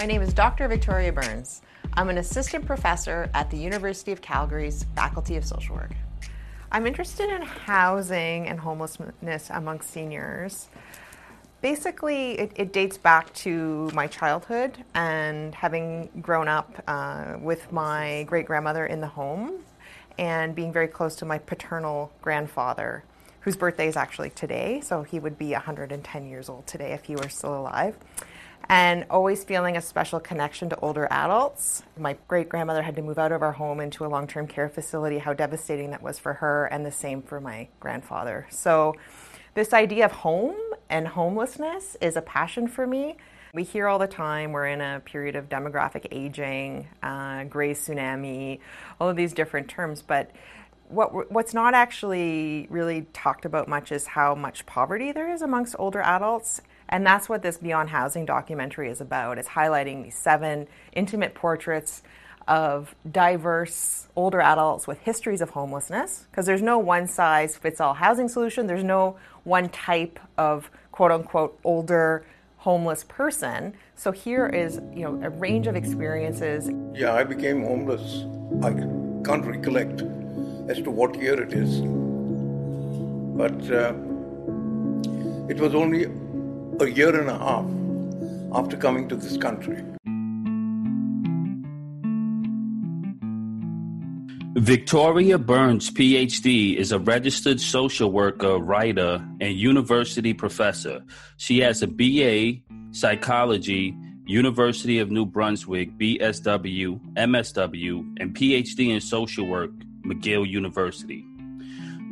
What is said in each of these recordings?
My name is Dr. Victoria Burns. I'm an assistant professor at the University of Calgary's Faculty of Social Work. I'm interested in housing and homelessness amongst seniors. Basically, it, it dates back to my childhood and having grown up uh, with my great grandmother in the home and being very close to my paternal grandfather, whose birthday is actually today. So he would be 110 years old today if he were still alive and always feeling a special connection to older adults. My great grandmother had to move out of our home into a long term care facility, how devastating that was for her, and the same for my grandfather. So, this idea of home and homelessness is a passion for me. We hear all the time we're in a period of demographic aging, uh, gray tsunami, all of these different terms, but what what's not actually really talked about much is how much poverty there is amongst older adults and that's what this Beyond Housing documentary is about. It's highlighting these seven intimate portraits of diverse older adults with histories of homelessness because there's no one size fits all housing solution. There's no one type of quote unquote older homeless person. So here is, you know, a range of experiences. Yeah, I became homeless. I can't recollect as to what year it is. But uh, it was only a year and a half after coming to this country. Victoria Burns, PhD, is a registered social worker, writer, and university professor. She has a BA psychology, University of New Brunswick, BSW, MSW, and PhD in social work, McGill University.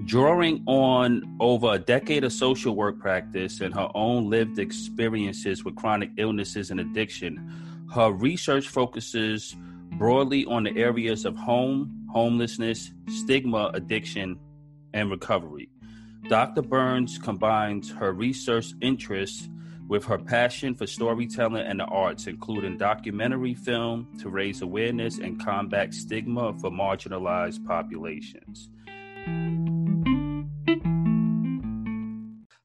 Drawing on over a decade of social work practice and her own lived experiences with chronic illnesses and addiction, her research focuses broadly on the areas of home, homelessness, stigma, addiction, and recovery. Dr. Burns combines her research interests with her passion for storytelling and the arts, including documentary film, to raise awareness and combat stigma for marginalized populations.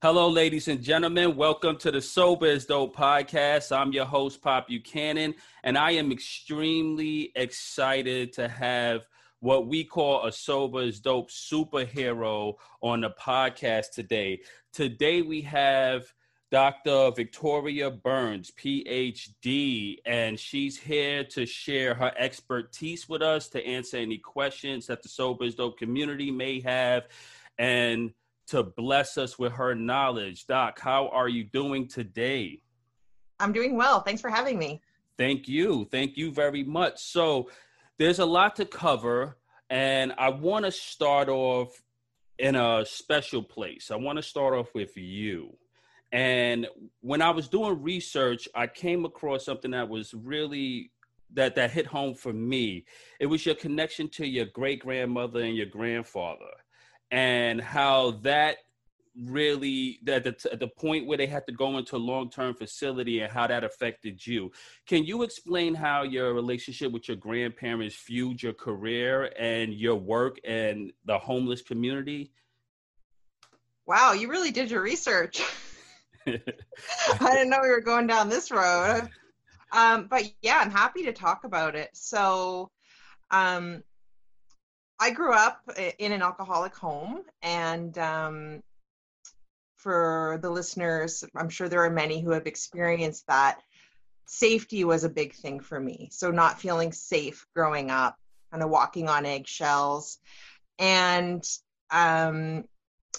Hello, ladies and gentlemen. Welcome to the Sober is Dope podcast. I'm your host, Pop Buchanan, and I am extremely excited to have what we call a Sober is Dope superhero on the podcast today. Today, we have Dr. Victoria Burns, PhD, and she's here to share her expertise with us to answer any questions that the Sober is Dope community may have. And to bless us with her knowledge. Doc, how are you doing today? I'm doing well. Thanks for having me. Thank you. Thank you very much. So, there's a lot to cover, and I want to start off in a special place. I want to start off with you. And when I was doing research, I came across something that was really that that hit home for me. It was your connection to your great grandmother and your grandfather and how that really that at, at the point where they had to go into a long-term facility and how that affected you. Can you explain how your relationship with your grandparents fueled your career and your work and the homeless community? Wow you really did your research. I didn't know we were going down this road. Um, but yeah i'm happy to talk about it. So um, I grew up in an alcoholic home, and um, for the listeners, I'm sure there are many who have experienced that. Safety was a big thing for me. So, not feeling safe growing up, kind of walking on eggshells. And um,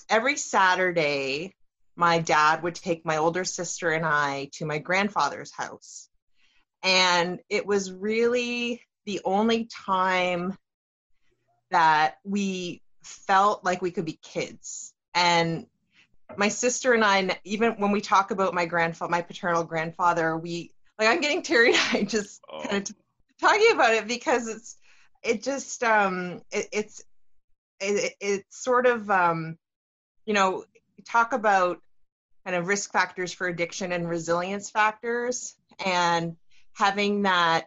every Saturday, my dad would take my older sister and I to my grandfather's house. And it was really the only time that we felt like we could be kids. And my sister and I, even when we talk about my grandfather, my paternal grandfather, we like I'm getting teary eyed just oh. kind of t- talking about it because it's it just um it, it's it, it's sort of um you know talk about kind of risk factors for addiction and resilience factors and having that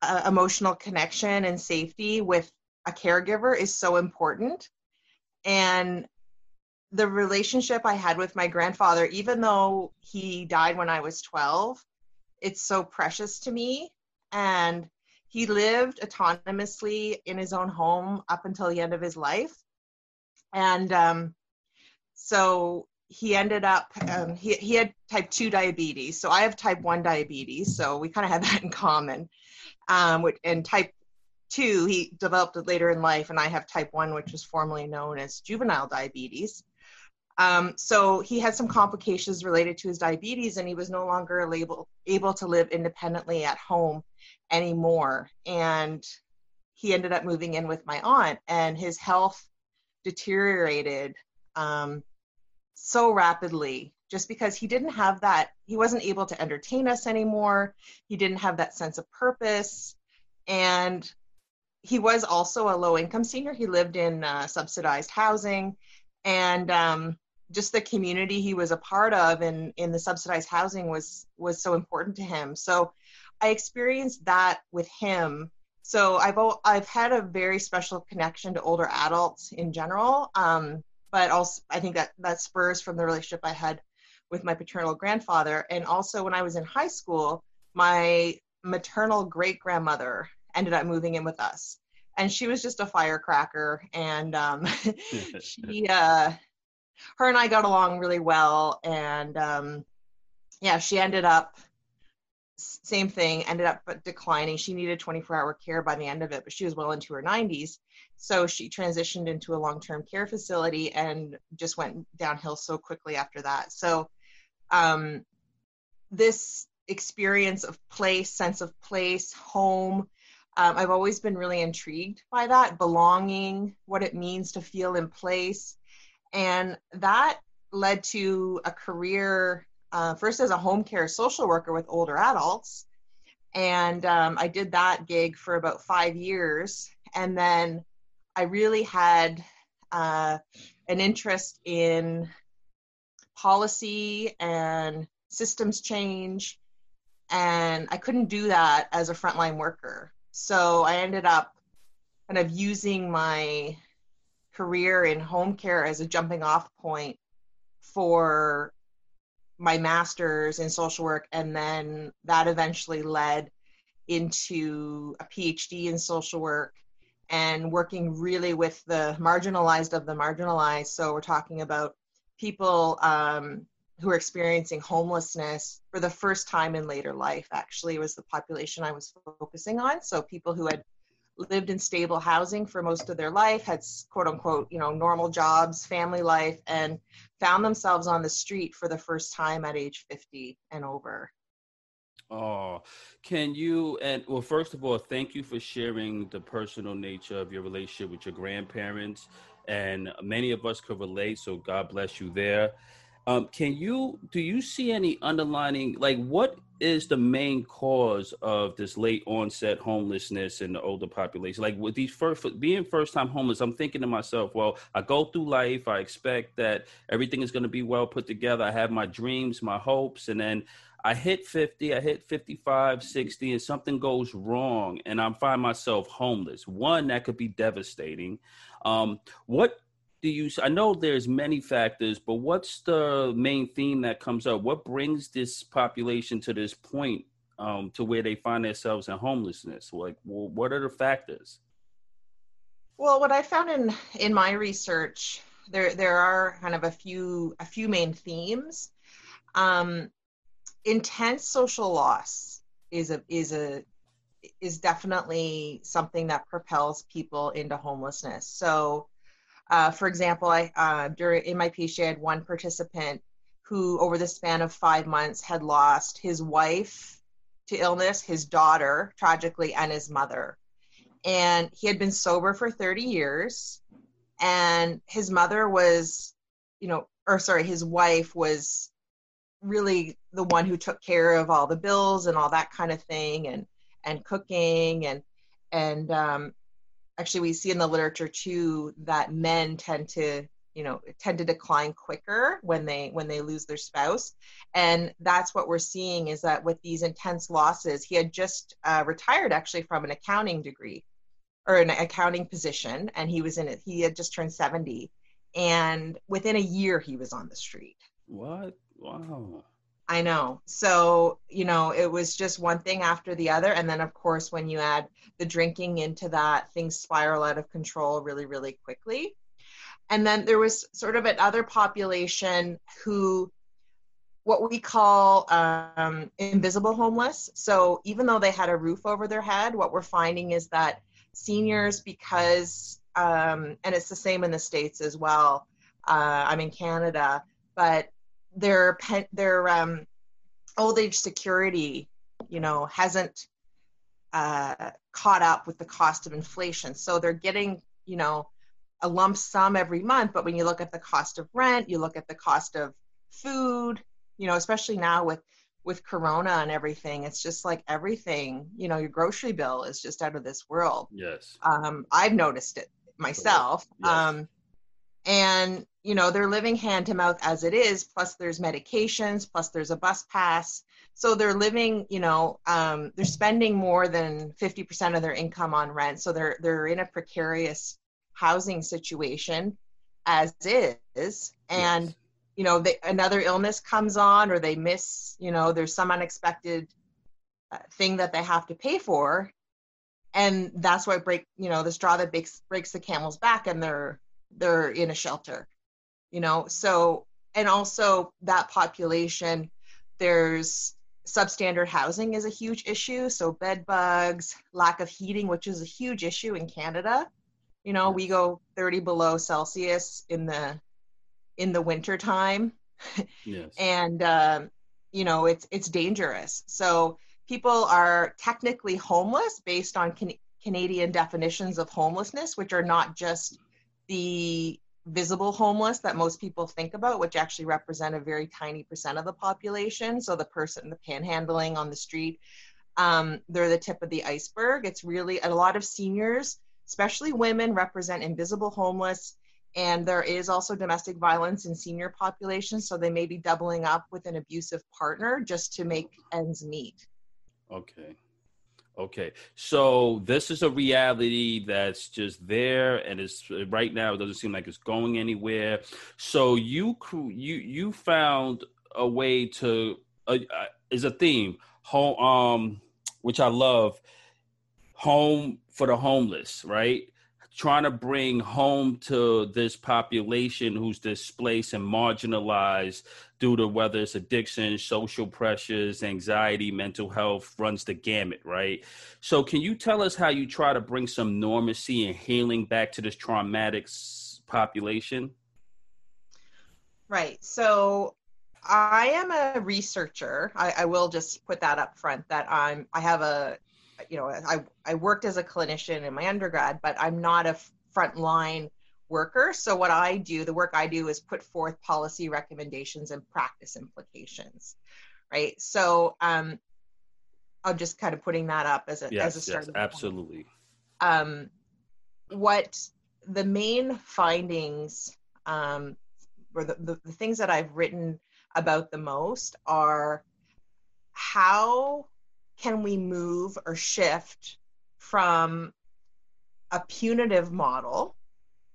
uh, emotional connection and safety with a caregiver is so important. And the relationship I had with my grandfather, even though he died when I was 12, it's so precious to me. And he lived autonomously in his own home up until the end of his life. And um, so he ended up, um, he, he had type 2 diabetes. So I have type 1 diabetes. So we kind of had that in common. Um, and type 2, he developed it later in life. And I have type 1, which was formerly known as juvenile diabetes. Um, so he had some complications related to his diabetes, and he was no longer able, able to live independently at home anymore. And he ended up moving in with my aunt, and his health deteriorated um, so rapidly just because he didn't have that, he wasn't able to entertain us anymore. He didn't have that sense of purpose. And he was also a low income senior. He lived in uh, subsidized housing. And um, just the community he was a part of in in the subsidized housing was was so important to him so i experienced that with him so i've i've had a very special connection to older adults in general um, but also i think that that spurs from the relationship i had with my paternal grandfather and also when i was in high school my maternal great grandmother ended up moving in with us. And she was just a firecracker. And um, she uh, her and I got along really well, and um, yeah, she ended up same thing ended up declining. She needed 24 hour care by the end of it but she was well into her 90s so she transitioned into a long-term care facility and just went downhill so quickly after that. So um, this experience of place sense of place home um, i've always been really intrigued by that belonging what it means to feel in place and that led to a career uh, first as a home care social worker with older adults. And um, I did that gig for about five years. And then I really had uh, an interest in policy and systems change. And I couldn't do that as a frontline worker. So I ended up kind of using my career in home care as a jumping off point for my master's in social work. And then that eventually led into a phd in social work and working really with the marginalized of the marginalized. So we're talking about people um, who are experiencing homelessness for the first time in later life actually was the population i was focusing on so people who had lived in stable housing for most of their life, had quote unquote, you know, normal jobs, family life, and found themselves on the street for the first time at age 50 and over. Oh, can you and well, first of all, thank you for sharing the personal nature of your relationship with your grandparents. And many of us could relate, so God bless you there. Um, can you do you see any underlining like what is the main cause of this late onset homelessness in the older population? Like with these first being first time homeless, I'm thinking to myself, well, I go through life, I expect that everything is going to be well put together. I have my dreams, my hopes, and then I hit 50, I hit 55, 60, and something goes wrong, and I find myself homeless. One, that could be devastating. Um, what do you i know there's many factors but what's the main theme that comes up? What brings this population to this point um, to where they find themselves in homelessness? Like well, what are the factors? Well what i found in in my research there there are kind of a few a few main themes. Um, intense social loss is a is a is definitely something that propels people into homelessness. So uh, for example, I uh, during in my PhD, I had one participant who, over the span of five months, had lost his wife to illness, his daughter tragically, and his mother. And he had been sober for 30 years, and his mother was, you know, or sorry, his wife was really the one who took care of all the bills and all that kind of thing, and and cooking and and um, actually we see in the literature too that men tend to you know tend to decline quicker when they when they lose their spouse. And that's what we're seeing is that with these intense losses he had just uh, retired actually from an accounting degree or an accounting position and he was in it he had just turned 70 and within a year he was on the street. What? Wow I know. So, you know, it was just one thing after the other. And then, of course, when you add the drinking into that, things spiral out of control really, really quickly. And then there was sort of another population who, what we call um, invisible homeless. So, even though they had a roof over their head, what we're finding is that seniors, because, um, and it's the same in the States as well, uh, I'm in Canada, but their pen, their um, old age security, you know, hasn't uh, caught up with the cost of inflation. So they're getting, you know, a lump sum every month. But when you look at the cost of rent, you look at the cost of food, you know, especially now with with Corona and everything, it's just like everything, you know, your grocery bill is just out of this world. Yes. Um, I've noticed it myself. Yes. Um, and you know they're living hand to mouth as it is plus there's medications plus there's a bus pass. So they're living you know um, they're spending more than 50% of their income on rent. So they're they're in a precarious housing situation as is. And Yes. you know they, another illness comes on or they miss you know there's some unexpected uh, thing that they have to pay for. And that's why break you know the straw that breaks breaks the camel's back and they're they're in a shelter you know? So and also that population there's substandard housing is a huge issue. So bed bugs lack of heating which is a huge issue in canada. You know we go 30 below celsius in the in the winter time. Yes. and um, you know it's it's dangerous. So people are technically homeless based on can- canadian definitions of homelessness which are not just the visible homeless that most people think about which actually represent a very tiny percent of the population. So the person the panhandling on the street um, they're the tip of the iceberg. It's really a lot of seniors especially women represent invisible homeless. And there is also domestic violence in senior populations so they may be doubling up with an abusive partner just to make ends meet. Okay. Okay. So this is a reality that's just there and it's right now it doesn't seem like it's going anywhere. So you you you found a way to uh, uh, is a theme home um which I love home for the homeless, right? Trying to bring home to this population who's displaced and marginalized due to whether it's addiction, social pressures, anxiety, mental health, runs the gamut, right? So, can you tell us how you try to bring some normacy and healing back to this traumatic population? right so i am a researcher I, I will just put that up front that i'm i have a you know i i worked as a clinician in my undergrad but i'm not a frontline worker. So what i do the work i do is put forth policy recommendations and practice implications right? So um i'm just kind of putting that up as a as a Yes, yes, starting point. absolutely. um, what the main findings um, or the, the, the things that I've written about the most are how can we move or shift from a punitive model?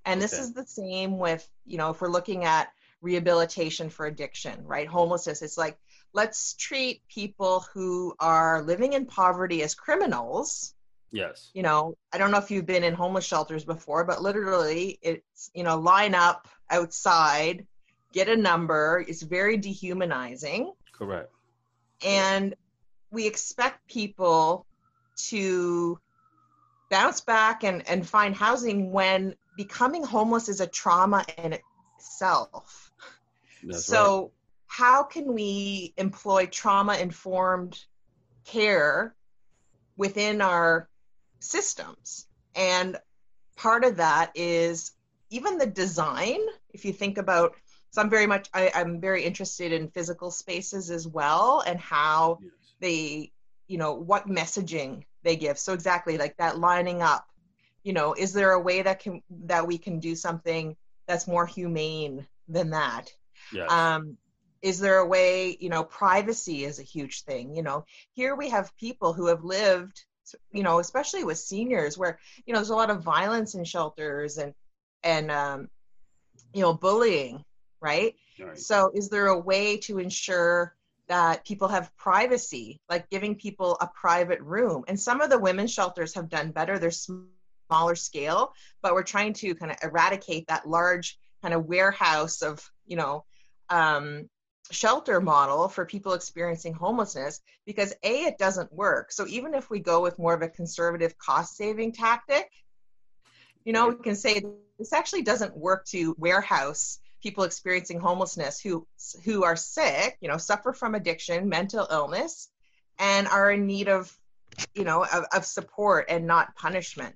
And this is the same with you know if we're looking at rehabilitation for addiction right? Homelessness. It's like let's treat people who are living in poverty as criminals. Yes. you know i don't know if you've been in homeless shelters before but literally it's you know line up outside get a number. It's very dehumanizing. Correct. and we expect people to bounce back and, and find housing when becoming homeless is a trauma in itself. That's so how can we employ trauma informed care within our systems? And part of that is even the design. If you think about so i'm very much I, i'm very interested in physical spaces as well and how right. They you know what messaging they give so exactly like that lining up you know is there a way that can that we can do something that's more humane than that Yes. um is there a way you know privacy is a huge thing you know here we have people who have lived you know especially with seniors where you know there's a lot of violence in shelters and and um you know bullying right Right. so is there a way to ensure that people have privacy, like giving people a private room. And some of the women's shelters have done better. They're smaller scale, but we're trying to kind of eradicate that large kind of warehouse of, you know, um, shelter model for people experiencing homelessness because a it doesn't work so even if we go with more of a conservative cost saving tactic you know we can say this actually doesn't work to warehouse people experiencing homelessness who who are sick you know suffer from addiction mental illness and are in need of you know of, of support and not punishment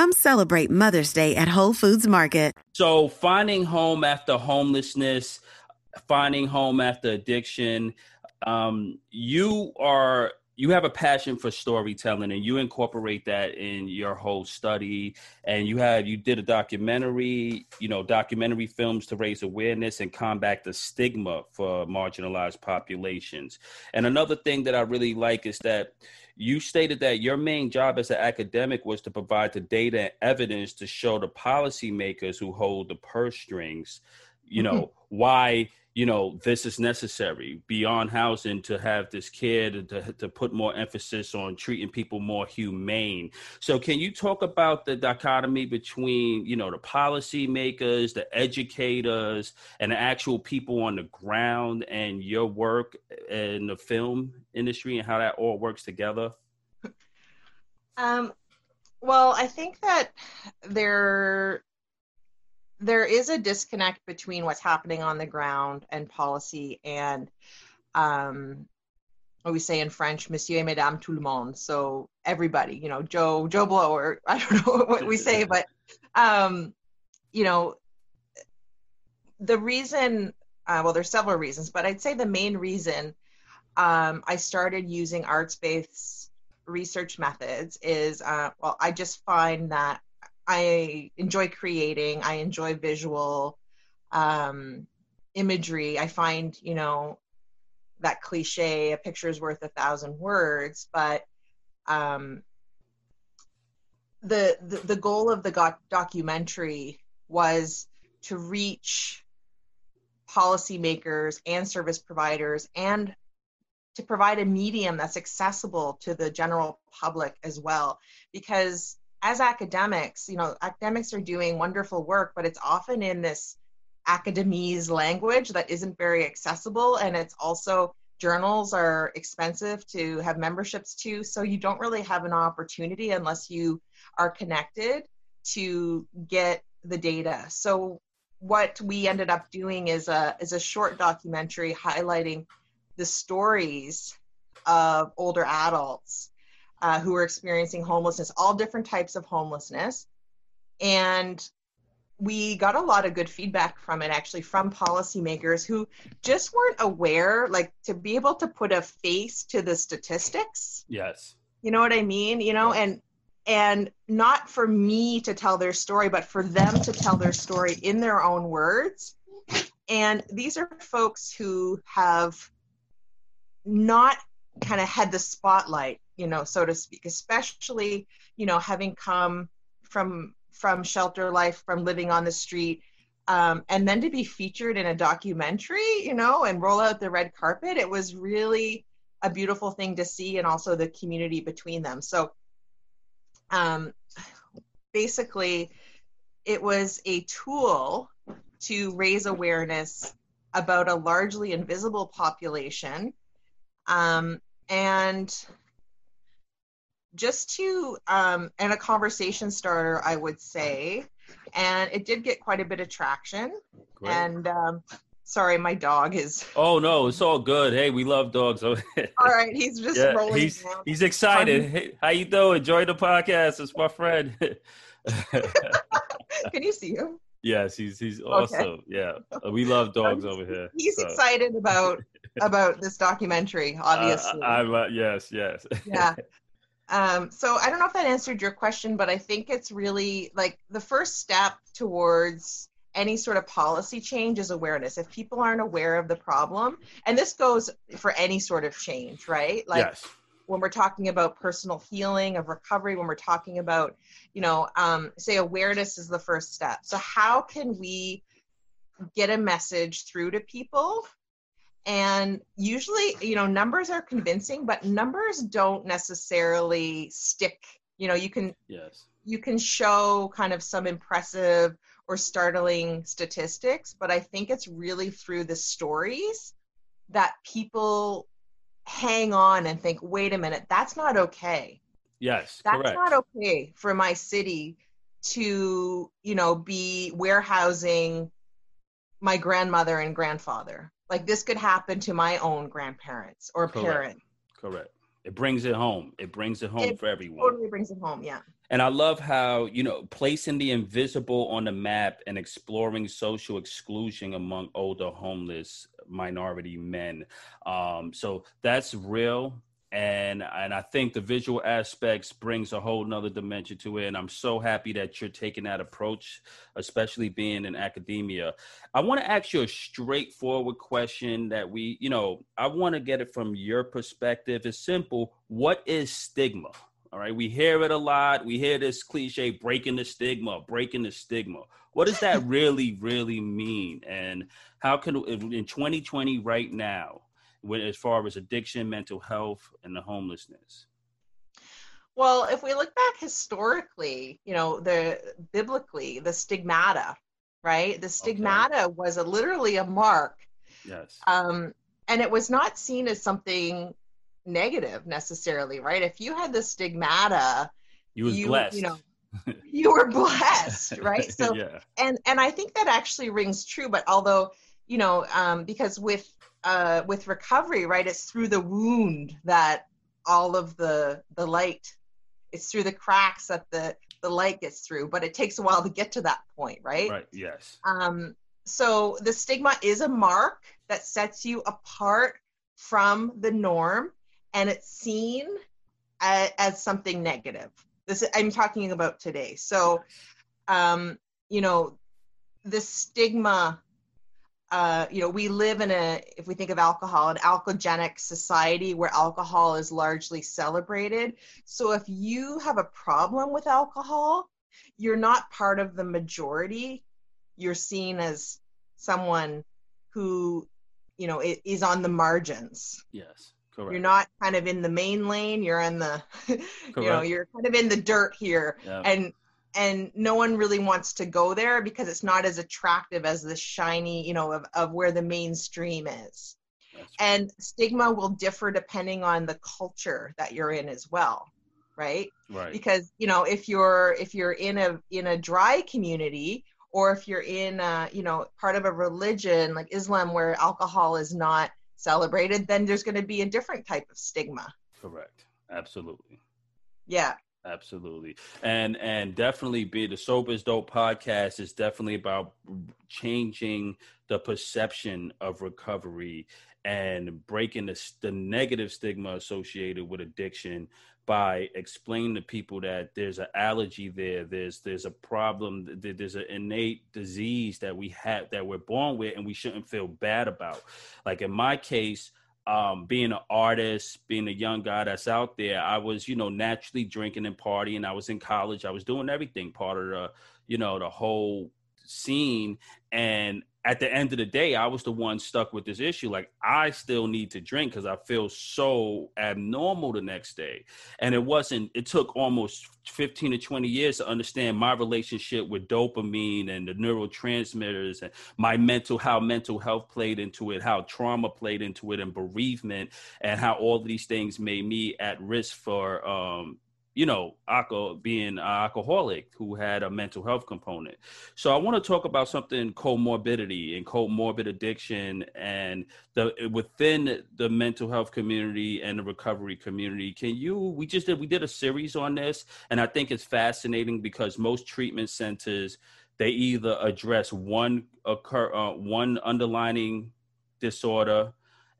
Celebrate Mother's Day at Whole Foods Market. So, finding home after homelessness, finding home after addiction, um, you are you have a passion for storytelling and you incorporate that in your whole study and you had you did a documentary you know documentary films to raise awareness and combat the stigma for marginalized populations and another thing that i really like is that you stated that your main job as an academic was to provide the data and evidence to show the policymakers who hold the purse strings, you know, mm-hmm. why you know this is necessary. Beyond housing to have this kid to, to put more emphasis on treating people more humane. So can you talk about the dichotomy between you know the policymakers the educators and the actual people on the ground and your work in the film industry and how that all works together? Um well i think that there there is a disconnect between what's happening on the ground and policy and um, what we say in French, Monsieur et Madame tout le monde. So everybody, you know, Joe, Joe Blow, or I don't know what we say, but um, you know, the reason, uh, well, there's several reasons, but I'd say the main reason um, I started using arts-based research methods is, uh, well, I just find that I enjoy creating. I enjoy visual um, imagery. I find, you know, that cliche, a picture is worth a thousand words, but um, the, the, the goal of the documentary was to reach policymakers and service providers and to provide a medium that's accessible to the general public as well because as academics, you know, academics are doing wonderful work, but it's often in this academese language that isn't very accessible. And it's also journals are expensive to have memberships to. So you don't really have an opportunity unless you are connected to get the data. So what we ended up doing is a is a short documentary highlighting the stories of older adults uh, who were experiencing homelessness, all different types of homelessness. And we got a lot of good feedback from it actually from policymakers who just weren't aware, like to be able to put a face to the statistics. Yes. You know what I mean? You know, and and not for me to tell their story, but for them to tell their story in their own words. And these are folks who have not kind of had the spotlight you know, so to speak, especially, you know, having come from from shelter life, from living on the street, um, and then to be featured in a documentary, you know, and roll out the red carpet, it was really a beautiful thing to see, and also the community between them. So, um, basically, it was a tool to raise awareness about a largely invisible population um, and just to um, and a conversation starter, I would say, and it did get quite a bit of traction. Great. And um, sorry, my dog is. Oh no, it's all good. Hey, we love dogs. all right, he's just yeah, rolling. He's down. he's excited. Um, hey, how you doing? Enjoy the podcast. It's my friend. Can you see him? Yes, he's he's awesome. Okay. Yeah, we love dogs over here. He's so. excited about about this documentary. Uh, obviously, uh, I'm uh, yes, yes. yeah. Um, so I don't know if that answered your question, but I think it's really like the first step towards any sort of policy change is awareness. If people aren't aware of the problem, and this goes for any sort of change, right? Like yes. when we're talking about personal healing of recovery, when we're talking about, you know, um, say awareness is the first step. So how can we get a message through to people? And usually, you know, numbers are convincing, but numbers don't necessarily stick. You know, you can yes you can show kind of some impressive or startling statistics, but I think it's really through the stories that people hang on and think, wait a minute, that's not okay. Yes, that's correct. not okay for my city to, you know, be warehousing my grandmother and grandfather. Like this could happen to my own grandparents or correct. parent. Correct. It brings it home. It brings it home it for everyone. Totally brings it home, yeah. And I love how, you know, placing the invisible on the map and exploring social exclusion among older homeless minority men. Um, so that's real and and I think the visual aspects brings a whole nother dimension to it. And I'm so happy that you're taking that approach, especially being in academia. I want to ask you a straightforward question that we, you know, I want to get it from your perspective. It's simple. What is stigma? All right, we hear it a lot. We hear this cliche breaking the stigma, breaking the stigma. What does that really, really mean? And how can, in 2020, right now, when, as far as addiction, mental health, and the homelessness? Well, if we look back historically, you know, the biblically, the stigmata, right? The stigmata okay. was a, literally a mark. Yes. Um, and it was not seen as something negative necessarily, right? If you had the stigmata, you was you, blessed. You know, you were blessed, right? So, yeah. and and I think that actually rings true. But although, you know, um, because with uh, with recovery, right, it's through the wound that all of the the light, it's through the cracks that the the light gets through. But it takes a while to get to that point, right? Right. Yes. Um. So the stigma is a mark that sets you apart from the norm and it's seen as, as something negative. This I'm talking about today. So, um, you know, the stigma. Uh, you know, we live in a, if we think of alcohol, an alcoholic society where alcohol is largely celebrated. So if you have a problem with alcohol, you're not part of the majority. You're seen as someone who, you know, is on the margins. Yes. Correct. You're not kind of in the main lane. You're in the, you know, you're kind of in the dirt here, yeah. and and no one really wants to go there because it's not as attractive as the shiny, you know, of of where the mainstream is. And stigma will differ depending on the culture that you're in as well, right? Right. Because you know, if you're if you're in a in a dry community, or if you're in a, you know part of a religion like Islam where alcohol is not celebrated, then there's going to be a different type of stigma. Correct. Absolutely. Yeah. Absolutely. And and definitely be the Sober is Dope podcast is definitely about changing the perception of recovery and breaking the, the negative stigma associated with addiction by explaining to people that there's an allergy there there's there's a problem there's an innate disease that we have that we're born with and we shouldn't feel bad about like in my case um, being an artist, being a young guy that's out there, I was, you know, naturally drinking and partying. I was in college. I was doing everything, part of the, you know, the whole scene. And at the end of the day, I was the one stuck with this issue. Like, I still need to drink because I feel so abnormal the next day. And it wasn't, it took almost 15 to 20 years to understand my relationship with dopamine and the neurotransmitters and my mental, how mental health played into it, how trauma played into it, and bereavement, and how all these things made me at risk for, um, you know, alcohol, being an alcoholic who had a mental health component. So I want to talk about something comorbidity and comorbid addiction and the within the mental health community and the recovery community. Can you we just did we did a series on this and I think it's fascinating because most treatment centers they either address one occur uh, one underlining disorder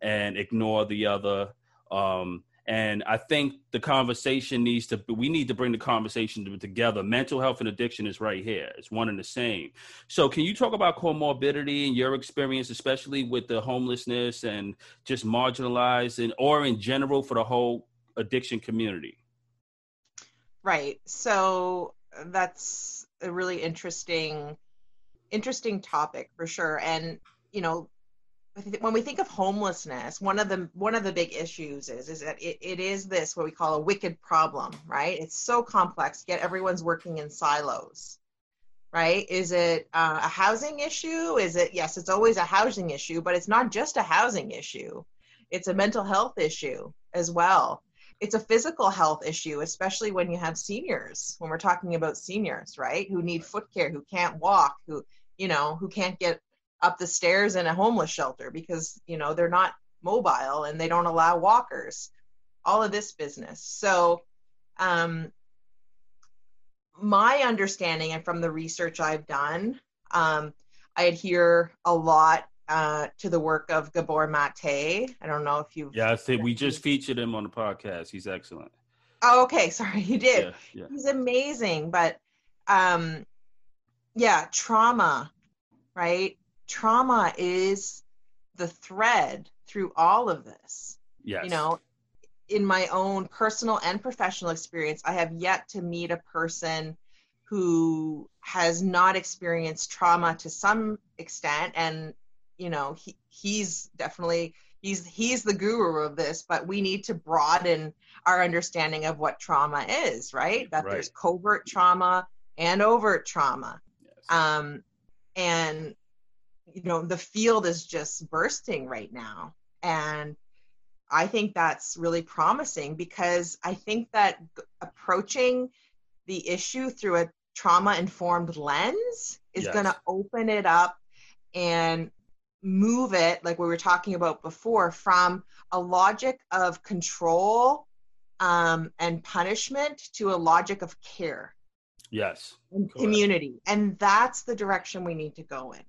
and ignore the other um, and I think the conversation needs to, we need to bring the conversation together. Mental health and addiction is right here, it's one and the same. So, can you talk about comorbidity and your experience, especially with the homelessness and just marginalized, and or in general for the whole addiction community? Right. So, that's a really interesting interesting topic for sure and you know when we think of homelessness, one of the one of the big issues is is that it, it is this what we call a wicked problem, right? It's so complex. Yet everyone's working in silos, right? Is it uh, a housing issue? Is it yes? It's always a housing issue, but it's not just a housing issue. It's a mental health issue as well. It's a physical health issue, especially when you have seniors. When we're talking about seniors, right, who need foot care, who can't walk, who you know, who can't get up the stairs in a homeless shelter because you know they're not mobile and they don't allow walkers. All of this business. So um, my understanding and from the research i've done um, i adhere a lot uh, to the work of gabor mate. I don't know if you yeah i think we just featured him on the podcast. He's excellent. Oh okay. Sorry you did. Yeah, yeah. he's amazing but um yeah trauma right trauma is the thread through all of this. Yes. You know, in my own personal and professional experience, I have yet to meet a person who has not experienced trauma to some extent and you know he, he's definitely he's he's the guru of this but we need to broaden our understanding of what trauma is right that right. there's covert trauma and overt trauma yes. um and you know the field is just bursting right now. And i think that's really promising because i think that approaching the issue through a trauma informed lens is yes. going to open it up and move it like we were talking about before from a logic of control um, and punishment to a logic of care. Yes. And community. And that's the direction we need to go in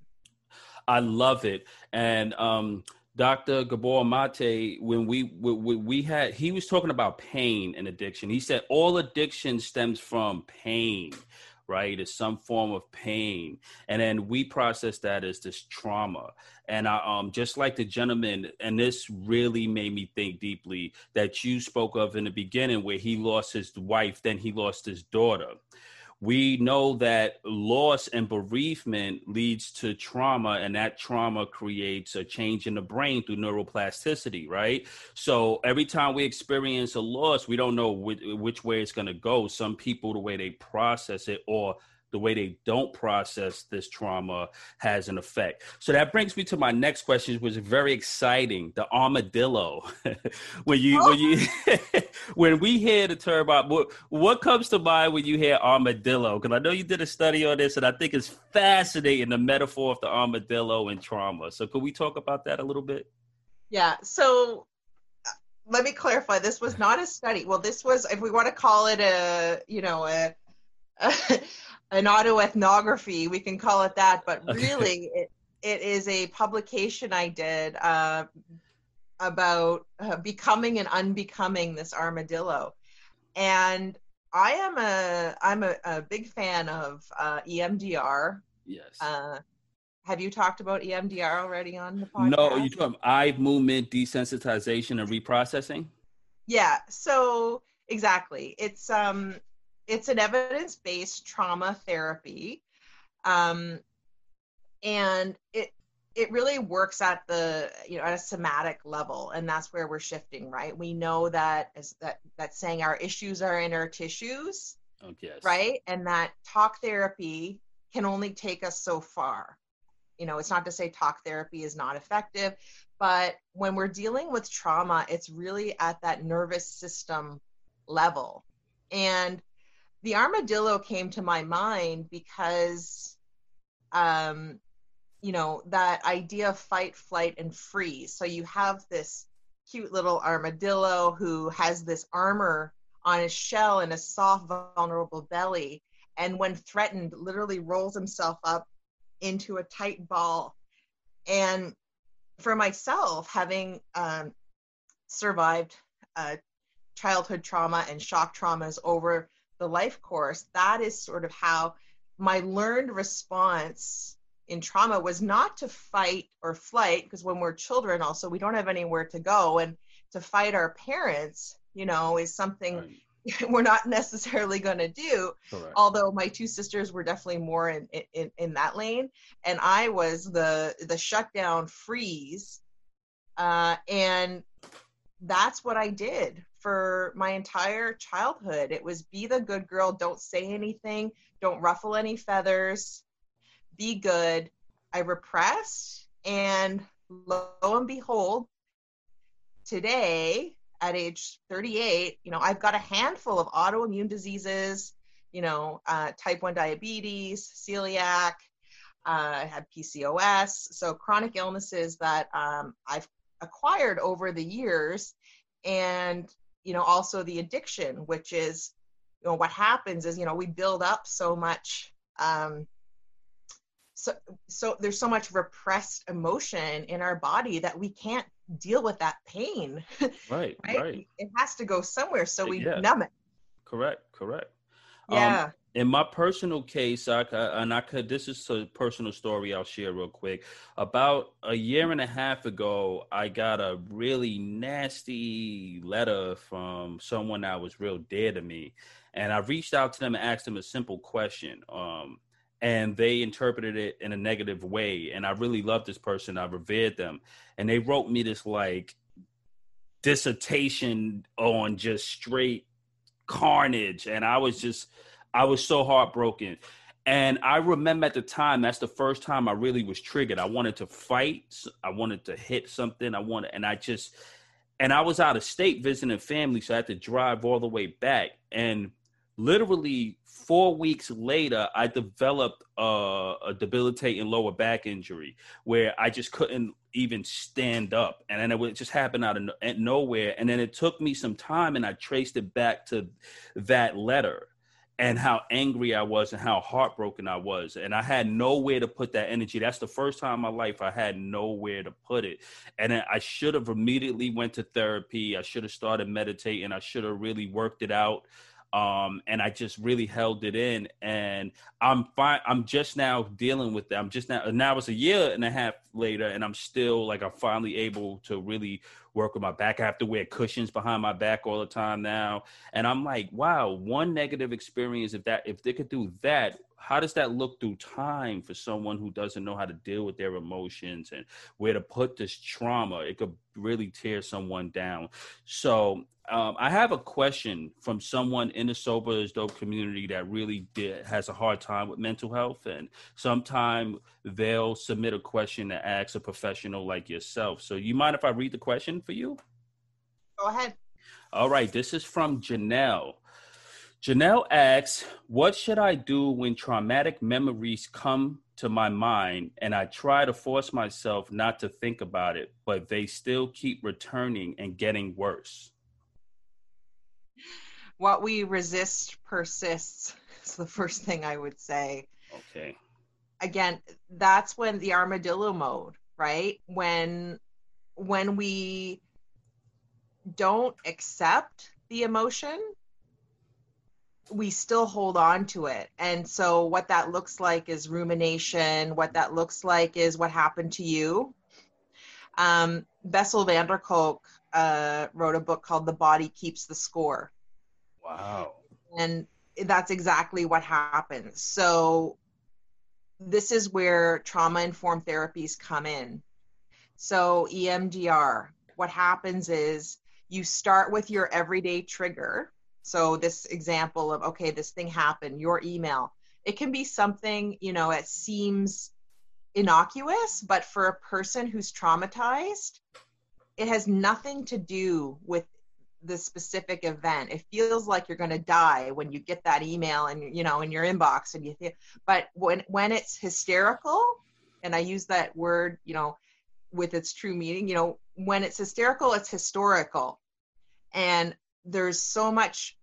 I love it. And um, Dr. Gabor Mate, when we, we we had, he was talking about pain and addiction. He said all addiction stems from pain, right? It's some form of pain, and then we process that as this trauma. And I, um, just like the gentleman, and this really made me think deeply that you spoke of in the beginning, where he lost his wife, then he lost his daughter we know that loss and bereavement leads to trauma and that trauma creates a change in the brain through neuroplasticity right? So every time we experience a loss we don't know which, which way it's going to go. Some people the way they process it or the way they don't process this trauma has an effect. So that brings me to my next question, which is very exciting: the armadillo. when you oh. when you when we hear the term, what what comes to mind when you hear armadillo? Because I know you did a study on this, and I think it's fascinating the metaphor of the armadillo and trauma. So could we talk about that a little bit? Yeah. So uh, let me clarify this was not a study well this was if we want to call it a you know a, a an autoethnography, we can call it that, but really it, it is a publication I did uh, about uh, becoming and unbecoming this armadillo. And I am a I'm a, a big fan of uh, EMDR. Yes. Uh, have you talked about EMDR already on the podcast? No, you talking eye movement desensitization and reprocessing? Yeah. So exactly. It's um it's an evidence-based trauma therapy um, and it it really works at the you know at a somatic level and that's where we're shifting right? We know that as that that saying our issues are in our tissues oh, yes. right? And that talk therapy can only take us so far. You know it's not to say talk therapy is not effective but when we're dealing with trauma it's really at that nervous system level. And the armadillo came to my mind because um you know that idea of fight flight and freeze so you have this cute little armadillo who has this armor on his shell and a soft vulnerable belly and when threatened, literally rolls himself up into a tight ball. And for myself, having um, survived uh, childhood trauma and shock traumas over the life course, that is sort of how my learned response in trauma was not to fight or flight, because when we're children, also, we don't have anywhere to go. And to fight our parents, you know, is something. Right. we're not necessarily going to do Correct. although my two sisters were definitely more in, in in that lane and i was the the shutdown freeze uh, and that's what I did for my entire childhood. It was be the good girl, don't say anything, don't ruffle any feathers, be good. I repressed, and lo and behold, today at age 38, you know, I've got a handful of autoimmune diseases, you know, uh, type 1 diabetes, celiac, uh, I had PCOS, so chronic illnesses that um, I've acquired over the years and you know also the addiction which is you know what happens is you know we build up so much um so so there's so much repressed emotion in our body that we can't deal with that pain. Right right, right. it has to go somewhere so we yeah. numb it. Correct correct. Yeah. um, in my personal case, I, and I could, this is a personal story I'll share real quick. About a year and a half ago, I got a really nasty letter from someone that was real dear to me. And I reached out to them and asked them a simple question. Um, and they interpreted it in a negative way. And I really loved this person. I revered them. And they wrote me this like dissertation on just straight carnage. And I was just, I was so heartbroken. And I remember at the time, that's the first time I really was triggered. I wanted to fight. I wanted to hit something. I wanted, and I just, and I was out of state visiting family, so I had to drive all the way back. And literally four weeks later, I developed a, a debilitating lower back injury where I just couldn't even stand up, and then it just happened out of nowhere. And then it took me some time, and I traced it back to that letter and how angry I was and how heartbroken I was. And I had nowhere to put that energy. That's the first time in my life I had nowhere to put it. And I should have immediately went to therapy. I should have started meditating. I should have really worked it out um, and I just really held it in. And I'm fine. I'm just now dealing with that. I'm just now. Now it's a year and a half later, and I'm still like I'm finally able to really work with my back. I have to wear cushions behind my back all the time now, and I'm like, wow, one negative experience. If that, if they could do that, how does that look through time for someone who doesn't know how to deal with their emotions and where to put this trauma? It could really tear someone down. So um, i have a question from someone in the sober is dope community that really did, has a hard time with mental health. And sometime they'll submit a question that asks a professional like yourself. So you mind if i read the question for you go ahead all right this is from janelle Janelle asks, What should I do when traumatic memories come to my mind and I try to force myself not to think about it, but they still keep returning and getting worse? What we resist persists is the first thing I would say. Okay. Again, that's when the armadillo mode, right? When when we don't accept the emotion we still hold on to it. And so, what that looks like is rumination. What that looks like is what happened to you. Um, Bessel van der Kolk uh, wrote a book called The Body Keeps the Score. Wow. And that's exactly what happens. So, this is where trauma informed therapies come in. So, EMDR, what happens is you start with your everyday trigger so this example of okay, this thing happened, your email. It can be something, you know, it seems innocuous, but for a person who's traumatized, it has nothing to do with the specific event. It feels like you're going to die when you get that email and you know in your inbox and you think but when when it's hysterical and I use that word, you know, with its true meaning, you know, when it's hysterical, it's historical. And there's so much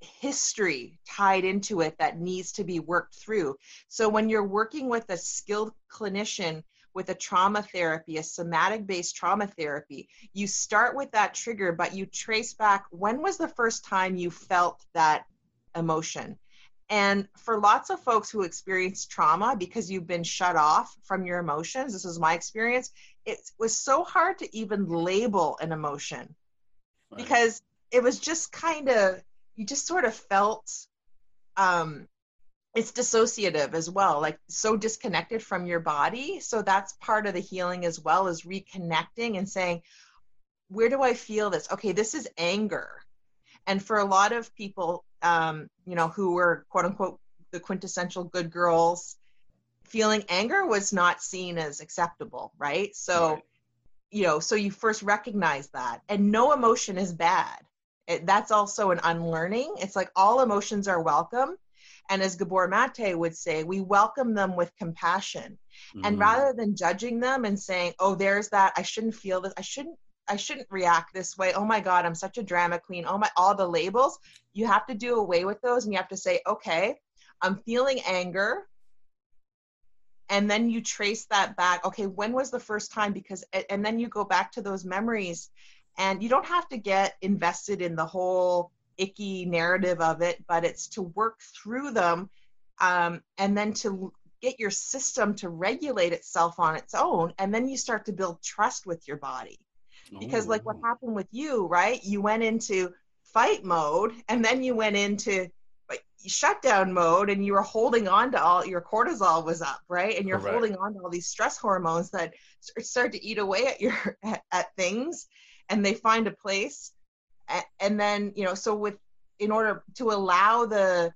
history tied into it that needs to be worked through. So when you're working with a skilled clinician with a trauma therapy, a somatic based trauma therapy, you start with that trigger, but you trace back when was the first time you felt that emotion? And for lots of folks who experience trauma because you've been shut off from your emotions, this is my experience, it was so hard to even label an emotion. Right. because it was just kind of you just sort of felt um it's dissociative as well like so disconnected from your body. So that's part of the healing as well as reconnecting and saying where do i feel this? Okay this is anger. And for a lot of people um you know who were quote unquote the quintessential good girls feeling anger was not seen as acceptable right so right. you know so you first recognize that and no emotion is bad it, that's also an unlearning. It's like all emotions are welcome. And as Gabor Mate would say, we welcome them with compassion. Mm. And rather than judging them and saying, oh, there's that, I shouldn't feel this, I shouldn't I shouldn't react this way. Oh my God, I'm such a drama queen. Oh my, all the labels. You have to do away with those and you have to say, okay, I'm feeling anger. And then you trace that back. Okay, when was the first time? Because, and then you go back to those memories and you don't have to get invested in the whole icky narrative of it, but it's to work through them um, and then to get your system to regulate itself on its own. And then you start to build trust with your body. Because, Ooh. like what oh. happened with you, right? You went into fight mode and then you went into like, shutdown mode and you were holding on to all your cortisol was up right and you're Correct. holding on to all these stress hormones that start to eat away at your at, at things and they find a place and then you know so with in order to allow the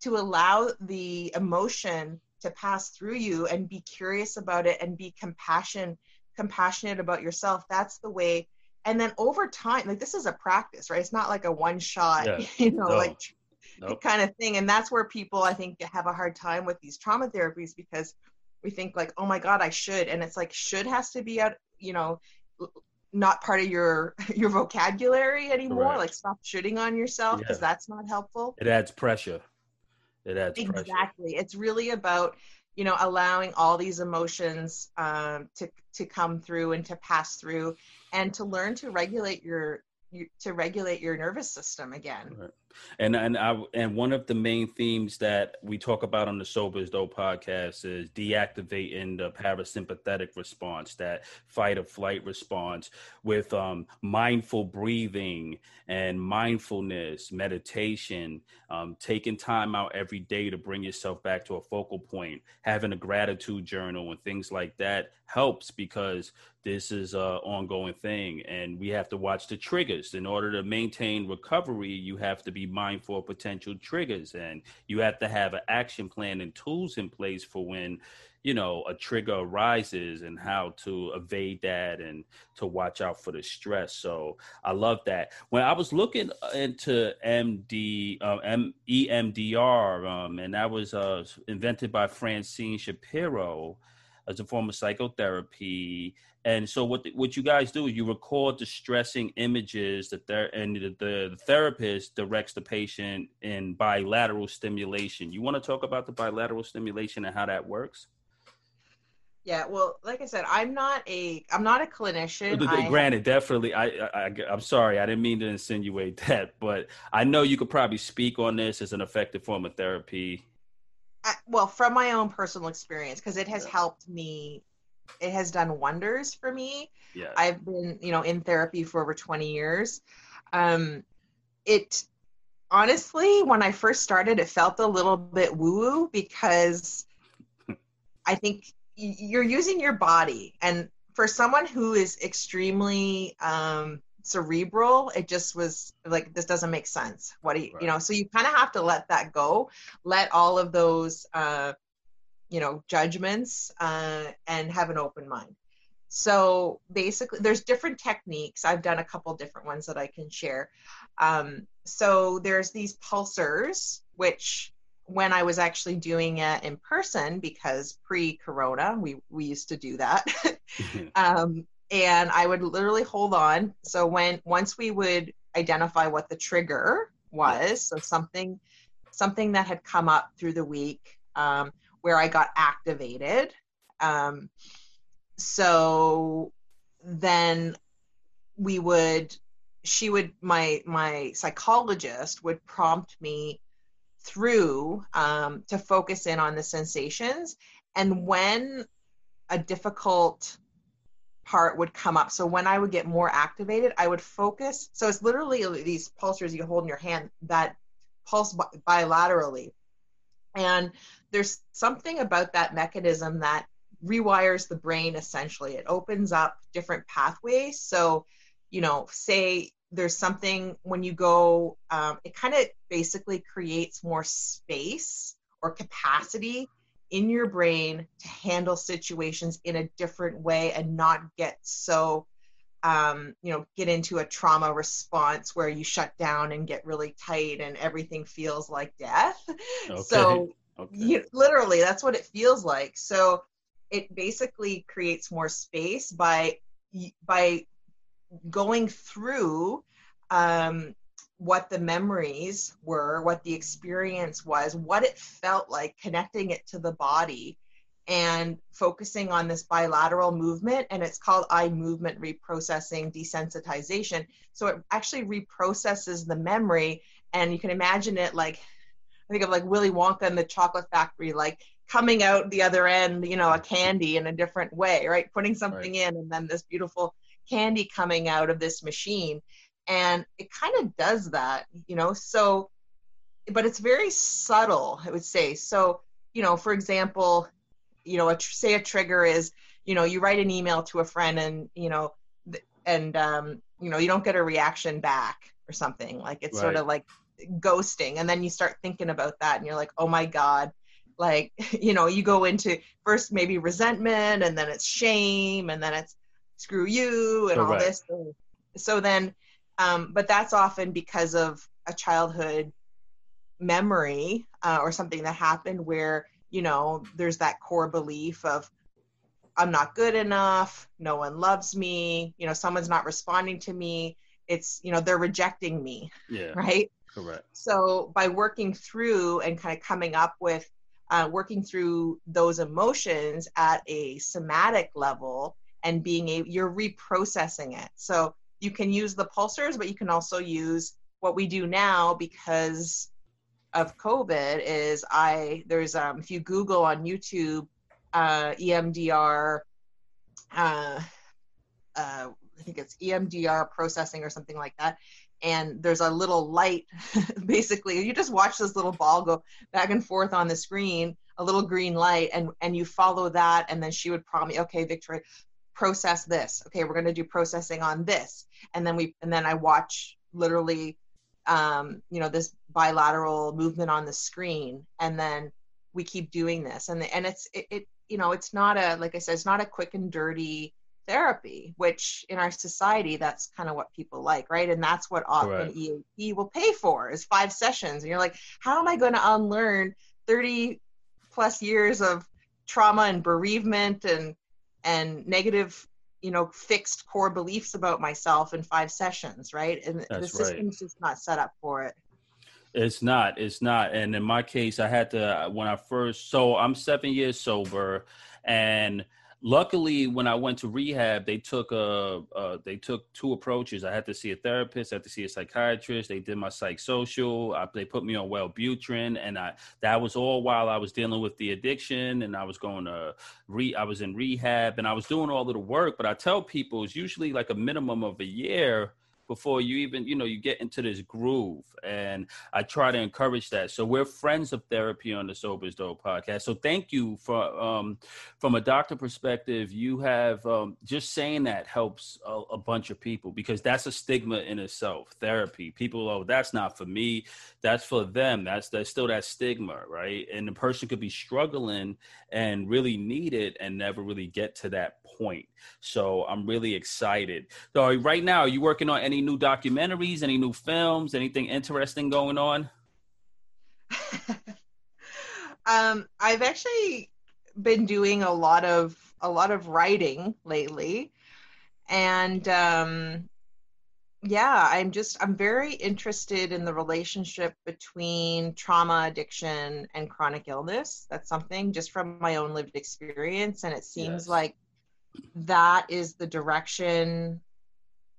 to allow the emotion to pass through you and be curious about it and be compassion compassionate about yourself that's the way and then over time like this is a practice right it's not like a one shot yeah. you know no. like nope. kind of thing and that's where people i think have a hard time with these trauma therapies because we think like oh my god i should and it's like should has to be out you know not part of your your vocabulary anymore Correct. like stop shooting on yourself because yeah. that's not helpful it adds pressure it adds exactly pressure. it's really about you know allowing all these emotions um, to to come through and to pass through and to learn to regulate your, your to regulate your nervous system again. Right and and I and one of the main themes that we talk about on the Sober is Dope podcast is deactivating the parasympathetic response, that fight or flight response, with um, mindful breathing and mindfulness, meditation, um, taking time out every day to bring yourself back to a focal point, having a gratitude journal and things like that helps because this is a ongoing thing. And we have to watch the triggers. In order to maintain recovery you have to be mindful of potential triggers and you have to have an action plan and tools in place for when you know a trigger arises and how to evade that and to watch out for the stress so i love that when i was looking into md uh, M- emdr um, and that was uh, invented by francine shapiro as a form of psychotherapy. And so what the, what you guys do is you record distressing images that there and the, the, the therapist directs the patient in bilateral stimulation. You want to talk about the bilateral stimulation and how that works? Yeah, well, like I said, I'm not a I'm not a clinician. Granted, have... definitely, I, I I'm sorry, I didn't mean to insinuate that, but I know you could probably speak on this as an effective form of therapy well from my own personal experience because it has yeah. helped me it has done wonders for me. Yeah. I've been you know in therapy for over 20 years. Um it honestly when i first started it felt a little bit woo woo because i think you're using your body. And for someone who is extremely um cerebral it just was like this doesn't make sense. What do you right. you know so you kind of have to let that go. Let all of those uh you know judgments uh and have an open mind so basically there's different techniques i've done a couple different ones that i can share um so there's these pulsers which when I was actually doing it in person, because pre-corona, we we used to do that. um, and I would literally hold on. So when once we would identify what the trigger was. So something something that had come up through the week um, where I got activated. Um, so then we would she would my my psychologist would prompt me through um, to focus in on the sensations and when a difficult part would come up so when i would get more activated i would focus so it's literally these pulsers you hold in your hand that pulse bilaterally and there's something about that mechanism that rewires the brain essentially. It opens up different pathways. So you know say there's something when you go um, it kind of basically creates more space or capacity in your brain to handle situations in a different way and not get so um, you know get into a trauma response where you shut down and get really tight and everything feels like death okay. so okay. You, literally that's what it feels like so it basically creates more space by by going through um, what the memories were, what the experience was, what it felt like, connecting it to the body, and focusing on this bilateral movement. And it's called eye movement reprocessing desensitization. So it actually reprocesses the memory. And you can imagine it like, I think of like Willy Wonka and the chocolate factory, like coming out the other end, you know, a candy in a different way, right? Putting something right. in and then this beautiful candy coming out of this machine and it kind of does that you know so but it's very subtle i would say so you know for example you know a, say a trigger is you know you write an email to a friend and you know and um you know you don't get a reaction back or something. Like it's right. sort of like ghosting. And then you start thinking about that and you're like oh my god. Like you know you go into first maybe resentment and then it's shame and then it's screw you and all this. So then um, but that's often because of a childhood memory uh, or something that happened where you know there's that core belief of i'm not good enough. No one loves me. You know someone's not responding to me. It's you know they're rejecting me yeah. right? Correct. So by working through and kind of coming up with uh, working through those emotions at a somatic level and being a you're reprocessing it. So you can use the pulsers, but you can also use what we do now because of COVID is I there's um if you Google on YouTube uh, EMDR uh, uh, I think it's EMDR processing or something like that. And there's a little light, basically. You just watch this little ball go back and forth on the screen, a little green light, and and you follow that, and then she would prompt me, okay, Victoria, process this okay we're to do processing on this and then we and then i watch literally um, you know this bilateral movement on the screen and then we keep doing this. And the, and it's it, it you know it's not a like i said it's not a quick and dirty therapy which in our society that's kind of what people like right? And that's what often eap will pay for is five sessions. And you're like how am i going to unlearn 30 plus years of trauma and bereavement and and negative you know fixed core beliefs about myself in five sessions right? And That's the system's right. just not set up for it. It's not it's not. And in my case i had to when i first so i'm seven years sober and luckily when i went to rehab they took a uh, they took two approaches. I had to see a therapist i had to see a psychiatrist they did my psychosocial I, they put me on wellbutrin and i that was all while i was dealing with the addiction and i was going to re i was in rehab and i was doing all of the work but i tell people it's usually like a minimum of a year before you even you know you get into this groove. And i try to encourage that. So we're friends of therapy on the sober is dope podcast. So thank you for um from a doctor perspective you have um just saying that helps a, a bunch of people because that's a stigma in itself. Therapy people oh that's not for me. That's for them. That's that's still that stigma right? And the person could be struggling and really need it and never really get to that point. So i'm really excited. So right now are you working on any new documentaries, any new films, anything interesting going on? um, I've actually been doing a lot of a lot of writing lately, and um, yeah, I'm just I'm very interested in the relationship between trauma, addiction, and chronic illness. That's something just from my own lived experience, and it seems Yes. like that is the direction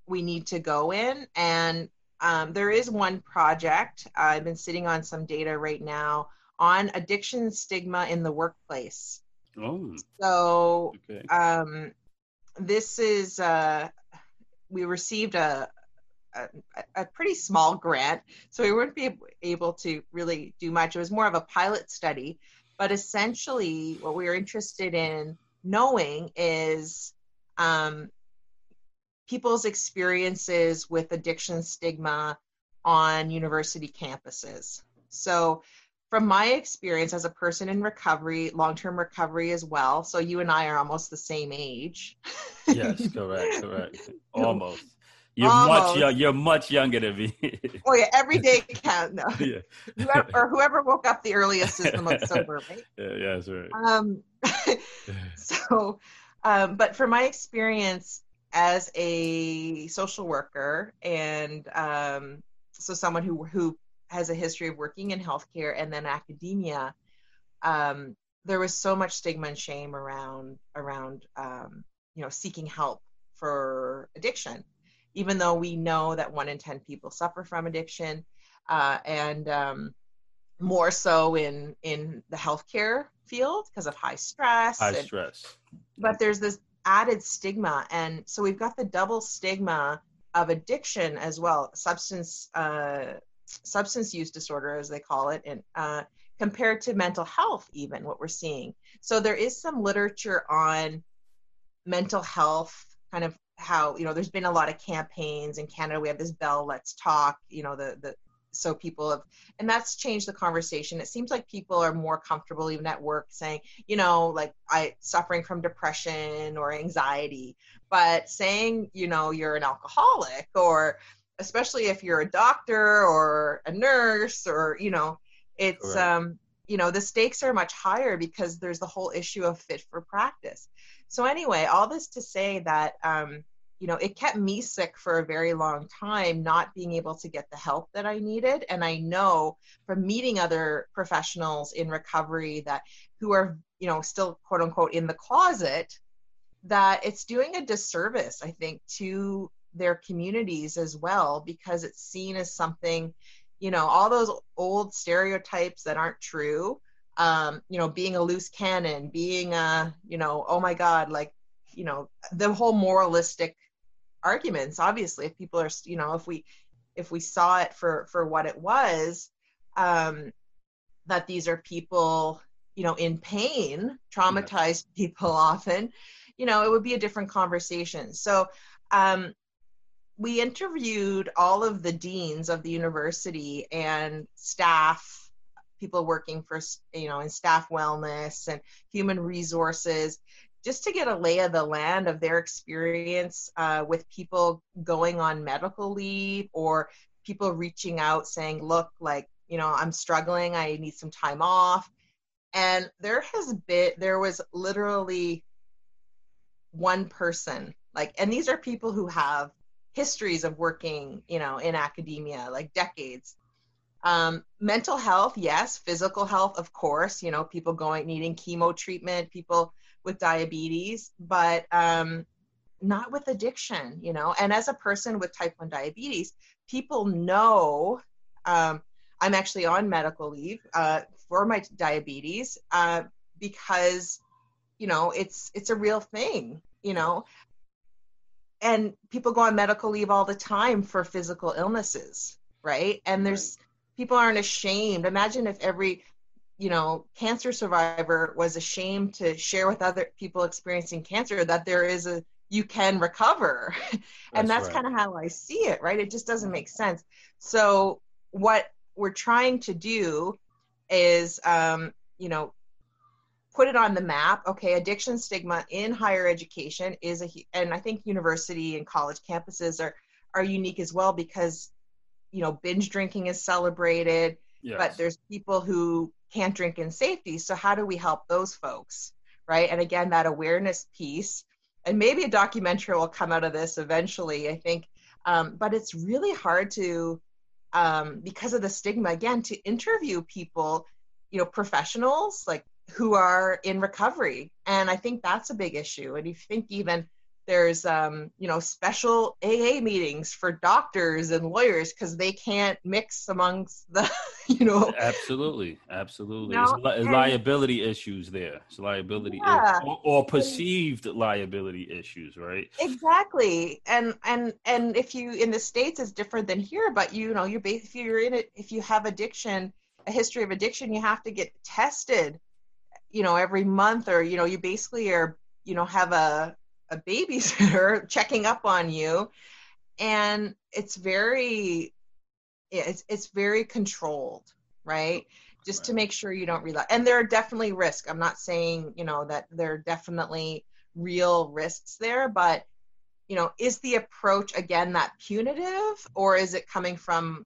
we need to go in. And um, there is one project I've been sitting on some data right now on addiction stigma in the workplace. Oh, So okay. um, this is uh, we received a, a a pretty small grant, so we wouldn't be able to really do much. It was more of a pilot study, but essentially, what we were interested in knowing is um, people's experiences with addiction stigma on university campuses. So from my experience as a person in recovery, long-term recovery as well. So you and I are almost the same age. Yes, correct, correct. Almost. You're much Almost. young, you're much younger than me. Oh yeah, every day count. No. yeah. Whoever, or whoever woke up the earliest is the most sober, right? yeah, yeah, that's right. Um, so, um, but from my experience as a social worker and um, so someone who who has a history of working in healthcare and then academia, um, there was so much stigma and shame around around um, you know seeking help for addiction, even though we know that one in ten people suffer from addiction, uh, and um, more so in in the healthcare field because of high stress High and- stress. but there's this added stigma and so we've got the double stigma of addiction as well substance uh, substance use disorder as they call it and uh, compared to mental health even what we're seeing. So there is some literature on mental health kind of how you know there's been a lot of campaigns in canada. We have this bell let's talk you know the the so people have and that's changed the conversation. It seems like people are more comfortable even at work saying you know like i suffering from depression or anxiety. But saying you know you're an alcoholic or especially if you're a doctor or a nurse or you know it's Correct. um you know the stakes are much higher because there's the whole issue of fit for practice. So anyway all this to say that um you know it kept me sick for a very long time not being able to get the help that i needed. And i know from meeting other professionals in recovery that who are you know still quote unquote in the closet that it's doing a disservice i think to their communities as well because it's seen as something you know all those old stereotypes that aren't true um you know being a loose cannon being a you know oh my god like you know the whole moralistic arguments obviously if people are you know if we if we saw it for for what it was um that these are people you know in pain traumatized people often you know it would be a different conversation. So um we interviewed all of the deans of the university and staff people working for you know in staff wellness and human resources just to get a lay of the land of their experience uh, with people going on medical leave or people reaching out saying look like you know i'm struggling. I need some time off. And there has been there was literally one person like and these are people who have histories of working you know in academia like decades. Um, mental health yes physical health of course you know people going needing chemo treatment people with diabetes but um, not with addiction you know? And as a person with type 1 diabetes people know um, i'm actually on medical leave uh, for my diabetes uh, because you know it's it's a real thing you know? And people go on medical leave all the time for physical illnesses right? And there's people aren't ashamed. Imagine if every you know cancer survivor was ashamed to share with other people experiencing cancer that there is a you can recover and that's right. kind of how i see it right it just doesn't make sense so what we're trying to do is um, you know put it on the map okay addiction stigma in higher education is a and i think university and college campuses are are unique as well because you know binge drinking is celebrated Yes. but there's people who can't drink in safety so how do we help those folks right and again that awareness piece and maybe a documentary will come out of this eventually i think Um, but it's really hard to, um, because of the stigma, again, to interview people, you know, professionals like who are in recovery. And I think that's a big issue. And you think even there's um, you know special AA meetings for doctors and lawyers because they can't mix amongst the you know. Absolutely absolutely. No, li- liability issues there. It's liability yeah. or, or, perceived and, liability issues right? Exactly. And and and if you in the states it's different than here but you know you're if you're in it if you have addiction a history of addiction you have to get tested you know every month or you know you basically are you know have a a babysitter checking up on you. And it's very it's it's very controlled right? Just right. to make sure you don't relapse and there are definitely risks. I'm not saying you know that there are definitely real risks there but you know is the approach again that punitive or is it coming from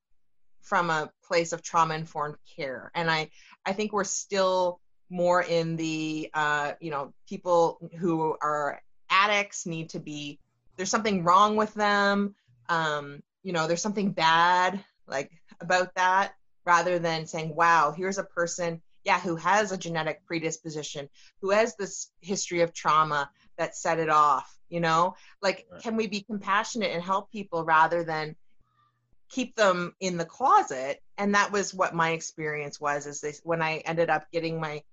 from a place of trauma informed care? And i i think we're still more in the uh, you know people who are addicts need to be there's something wrong with them. Um, you know there's something bad like about that rather than saying wow here's a person yeah who has a genetic predisposition who has this history of trauma that set it off you know? Like right. can we be compassionate and help people rather than keep them in the closet? And that was what my experience was is this when i ended up getting my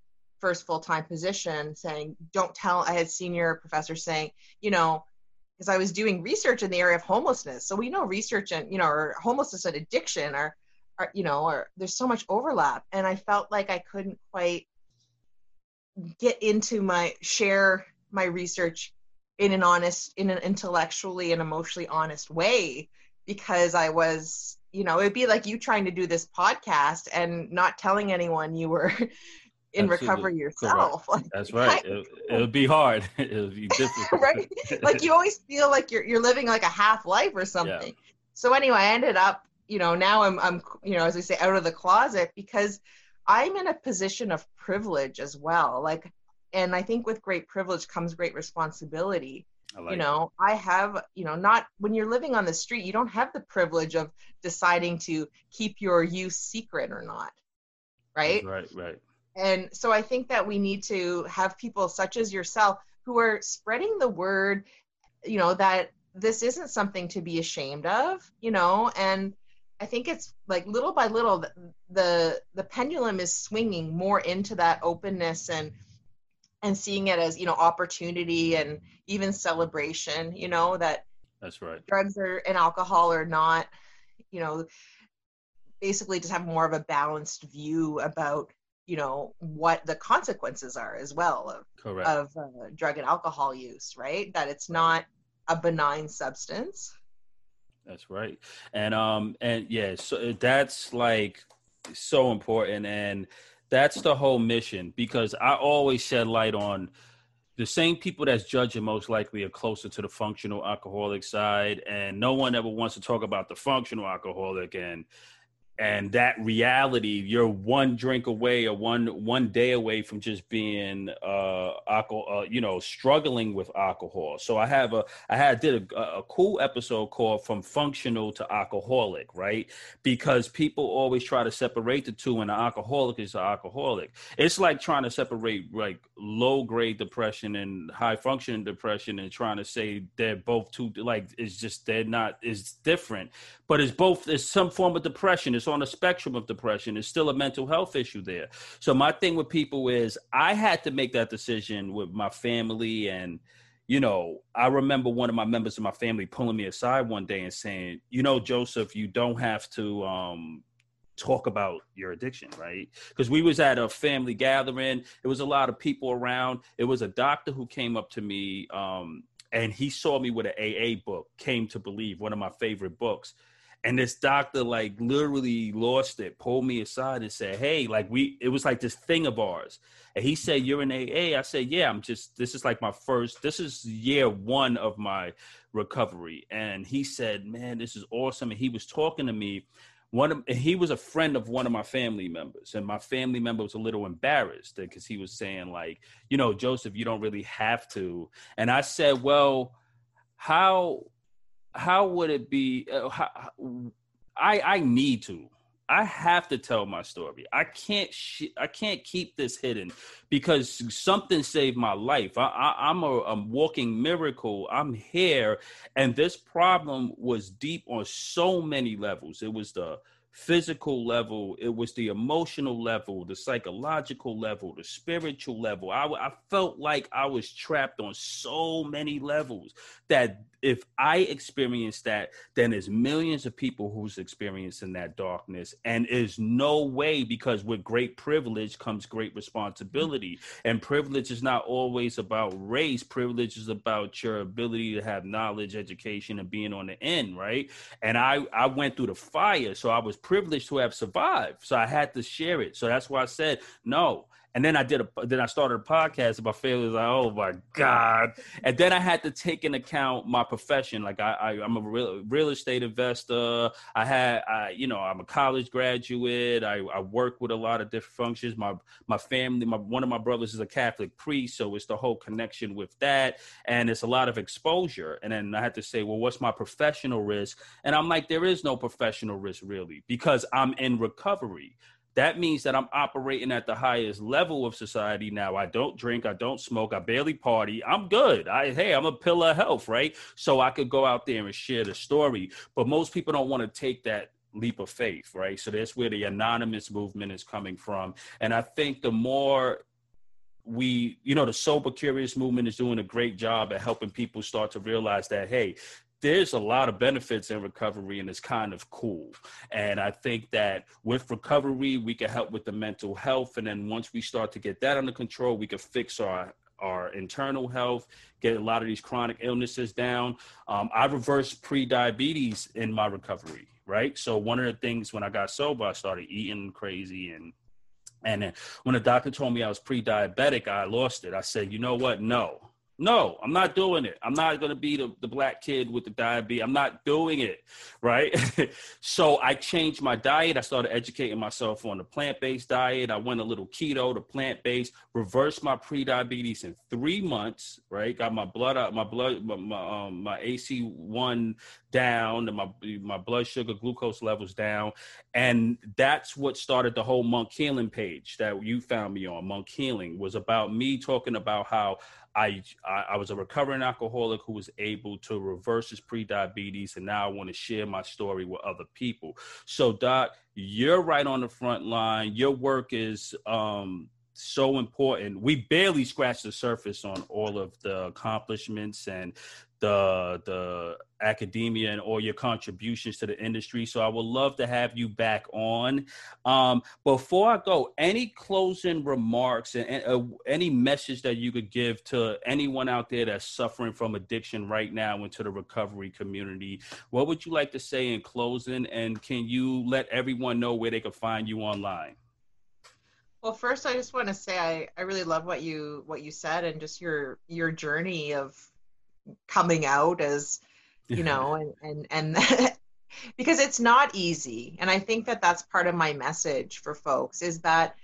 first full-time position saying don't tell i had senior professors saying you know because i was doing research in the area of homelessness. So we know research and you know or homelessness and addiction are, are you know or there's so much overlap. And i felt like i couldn't quite get into my share my research in an honest in an intellectually and emotionally honest way because i was you know it'd be like you trying to do this podcast and not telling anyone you were in Absolutely. recovery yourself. Like, That's right. It, it'll be hard. it'll be difficult. right? Like you always feel like you're you're living like a half life or something. Yeah. So anyway, I ended up, you know, now I'm I'm you know, as I say, out of the closet because I'm in a position of privilege as well. Like and I think with great privilege comes great responsibility. Like you know, I have, you know, not when you're living on the street, you don't have the privilege of deciding to keep your use secret or not. Right? Right, right. And so I think that we need to have people such as yourself who are spreading the word, you know, that this isn't something to be ashamed of, you know, and I think it's like little by little the, the pendulum is swinging more into that openness and and seeing it as you know opportunity and even celebration you know that that's right. drugs are and alcohol are not you know basically just have more of a balanced view about you know what the consequences are as well of Correct. of uh, drug and alcohol use right? That it's not a benign substance. That's right. And um and yeah so uh, that's like so important and that's the whole mission because i always shed light on the same people that's judging most likely are closer to the functional alcoholic side and no one ever wants to talk about the functional alcoholic and and that reality you're one drink away or one one day away from just being uh alcohol uh, you know struggling with alcohol. So i have a i had did a, a cool episode called from functional to alcoholic right? Because people always try to separate the two and the alcoholic is an alcoholic. It's like trying to separate like low grade depression and high functioning depression and trying to say they're both two like it's just they're not it's different. But it's both it's some form of depression. It's on a spectrum of depression it's still a mental health issue there. So my thing with people is i had to make that decision with my family. And you know i remember one of my members of my family pulling me aside one day and saying you know joseph you don't have to um talk about your addiction right? Because we was at a family gathering. It was a lot of people around. It was a doctor who came up to me um and he saw me with an aa book came to believe one of my favorite books and this doctor like literally lost it pulled me aside and said hey like we it was like this thing of ours. And he said you're in aa i said yeah i'm just this is like my first this is year one of my recovery. And he said man this is awesome. And he was talking to me one of he was a friend of one of my family members. And my family member was a little embarrassed because he was saying like you know joseph you don't really have to. And i said well how how would it be? Uh, how, I I need to. I have to tell my story. I can't sh- I can't keep this hidden because something saved my life. I, I'm a, a walking miracle. I'm here, and this problem was deep on so many levels. It was the physical level, it was the emotional level, the psychological level, the spiritual level. I, I felt like I was trapped on so many levels that if I experienced that, then there's millions of people who's experiencing that darkness. And is no way because with great privilege comes great responsibility. And privilege is not always about race. Privilege is about your ability to have knowledge, education, and being on the end, right? And I I went through the fire, so I was privileged to have survived. So I had to share it. So that's why I said no. And then I did a then I started a podcast about failures. Like, oh my god! And then I had to take into account my profession. Like I, I am a real real estate investor. I had I you know I'm a college graduate. I, I work with a lot of different functions. My my family. My one of my brothers is a Catholic priest, so it's the whole connection with that, and it's a lot of exposure. And then I had to say, well, what's my professional risk? And I'm like, there is no professional risk really because I'm in recovery that means that I'm operating at the highest level of society now. I don't drink, I don't smoke, I barely party. I'm good. I hey, I'm a pillar of health, right? So I could go out there and share the story. But most people don't want to take that leap of faith, right? So that's where the anonymous movement is coming from. And I think the more we you know the sober curious movement is doing a great job at helping people start to realize that hey there's a lot of benefits in recovery and it's kind of cool. And I think that with recovery, we can help with the mental health. And then once we start to get that under control, we can fix our our internal health, get a lot of these chronic illnesses down. Um, I reversed pre-diabetes in my recovery, right? So one of the things when I got sober, I started eating crazy and and when the doctor told me I was pre-diabetic, I lost it. I said, you know what? No, no, I'm not doing it. I'm not going to be the, the black kid with the diabetes. I'm not doing it. Right. so I changed my diet. I started educating myself on the plant based diet. I went a little keto to plant based, reversed my pre diabetes in three months. Right. Got my blood up, my blood, my, my, um, my AC1 down and my, my blood sugar glucose levels down. And that's what started the whole monk healing page that you found me on. Monk healing was about me talking about how I, I was a recovering alcoholic who was able to reverse his pre-diabetes, and now I want to share my story with other people. So, Doc, you're right on the front line. Your work is um, so important. We barely scratched the surface on all of the accomplishments and the the academia and all your contributions to the industry. So I would love to have you back on. Um, before I go, any closing remarks and, uh, any message that you could give to anyone out there that's suffering from addiction right now into the recovery community? What would you like to say in closing? And can you let everyone know where they can find you online? Well, first, I just want to say I, I really love what you what you said and just your your journey of coming out as you know and and and because it's not easy. And i think that that's part of my message for folks is that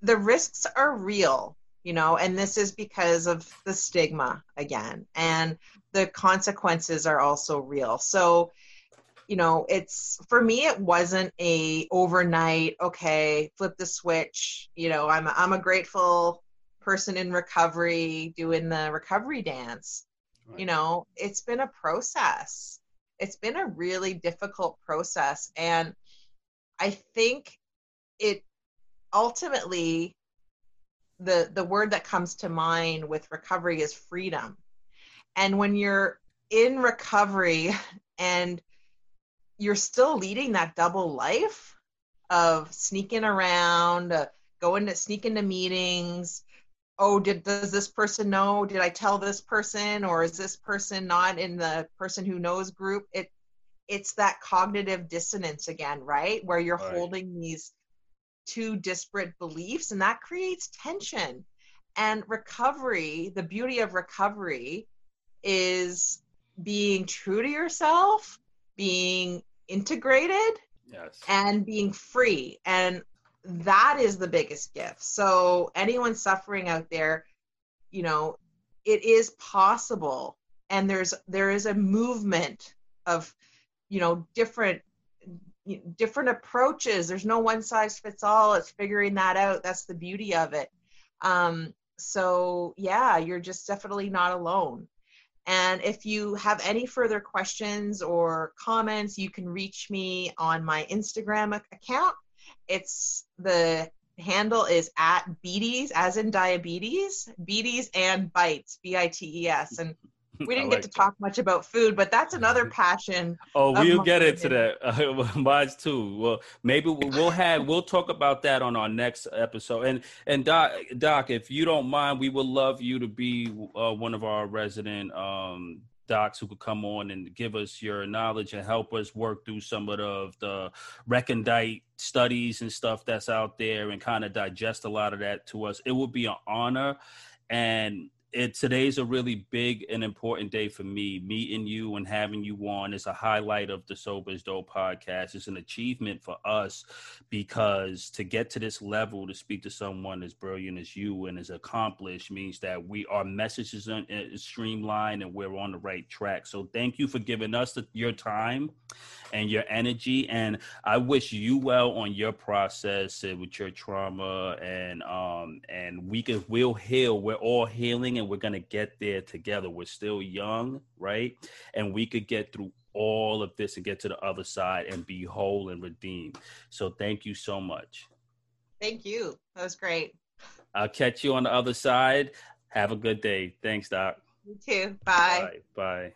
the risks are real you know and this is because of the stigma again. And the consequences are also real. So you know it's for me it wasn't a overnight okay flip the switch you know i'm a, I'm a grateful person in recovery doing the recovery dance Right. You know, it's been a process. It's been a really difficult process. And I think it ultimately, the, the word that comes to mind with recovery is freedom. And when you're in recovery and you're still leading that double life of sneaking around, uh, going to sneak into meetings, oh did does this person know? Did i tell this person? Or is this person not in the person who knows group? It it's that cognitive dissonance again right? Where you're right. holding these two disparate beliefs and that creates tension. And recovery the beauty of recovery is being true to yourself being integrated yes. and being free and that is the biggest gift. So anyone suffering out there, you know, it is possible and there's there is a movement of you know different different approaches. There's no one size fits all. It's figuring that out. That's the beauty of it. Um, so yeah you're just definitely not alone and if you have any further questions or comments you can reach me on my instagram account. It's the handle is at beaties as in diabetes beaties and bites b-i-t-e-s and we didn't like get to talk much about food, but that's another passion. Oh, we'll get into that. Uh, too. Well, maybe we'll have we'll talk about that on our next episode. And and Doc, Doc, if you don't mind, we would love you to be uh, one of our resident um, docs who could come on and give us your knowledge and help us work through some of the, the recondite studies and stuff that's out there and kind of digest a lot of that to us. It would be an honor. And it today's a really big and important day for me. Meeting you and having you on is a highlight of the Sober is Dope podcast. It's an achievement for us because to get to this level to speak to someone as brilliant as you and as accomplished means that we our message is uh, streamlined and we're on the right track. So thank you for giving us the, your time and your energy. And I wish you well on your process with your trauma and um and we can we'll heal. We're all healing and we're gonna get there together. We're still young, right? And we could get through all of this and get to the other side and be whole and redeemed. So thank you so much. Thank you. That was great. I'll catch you on the other side. Have a good day. Thanks, Doc. You too. Bye. Bye. Bye.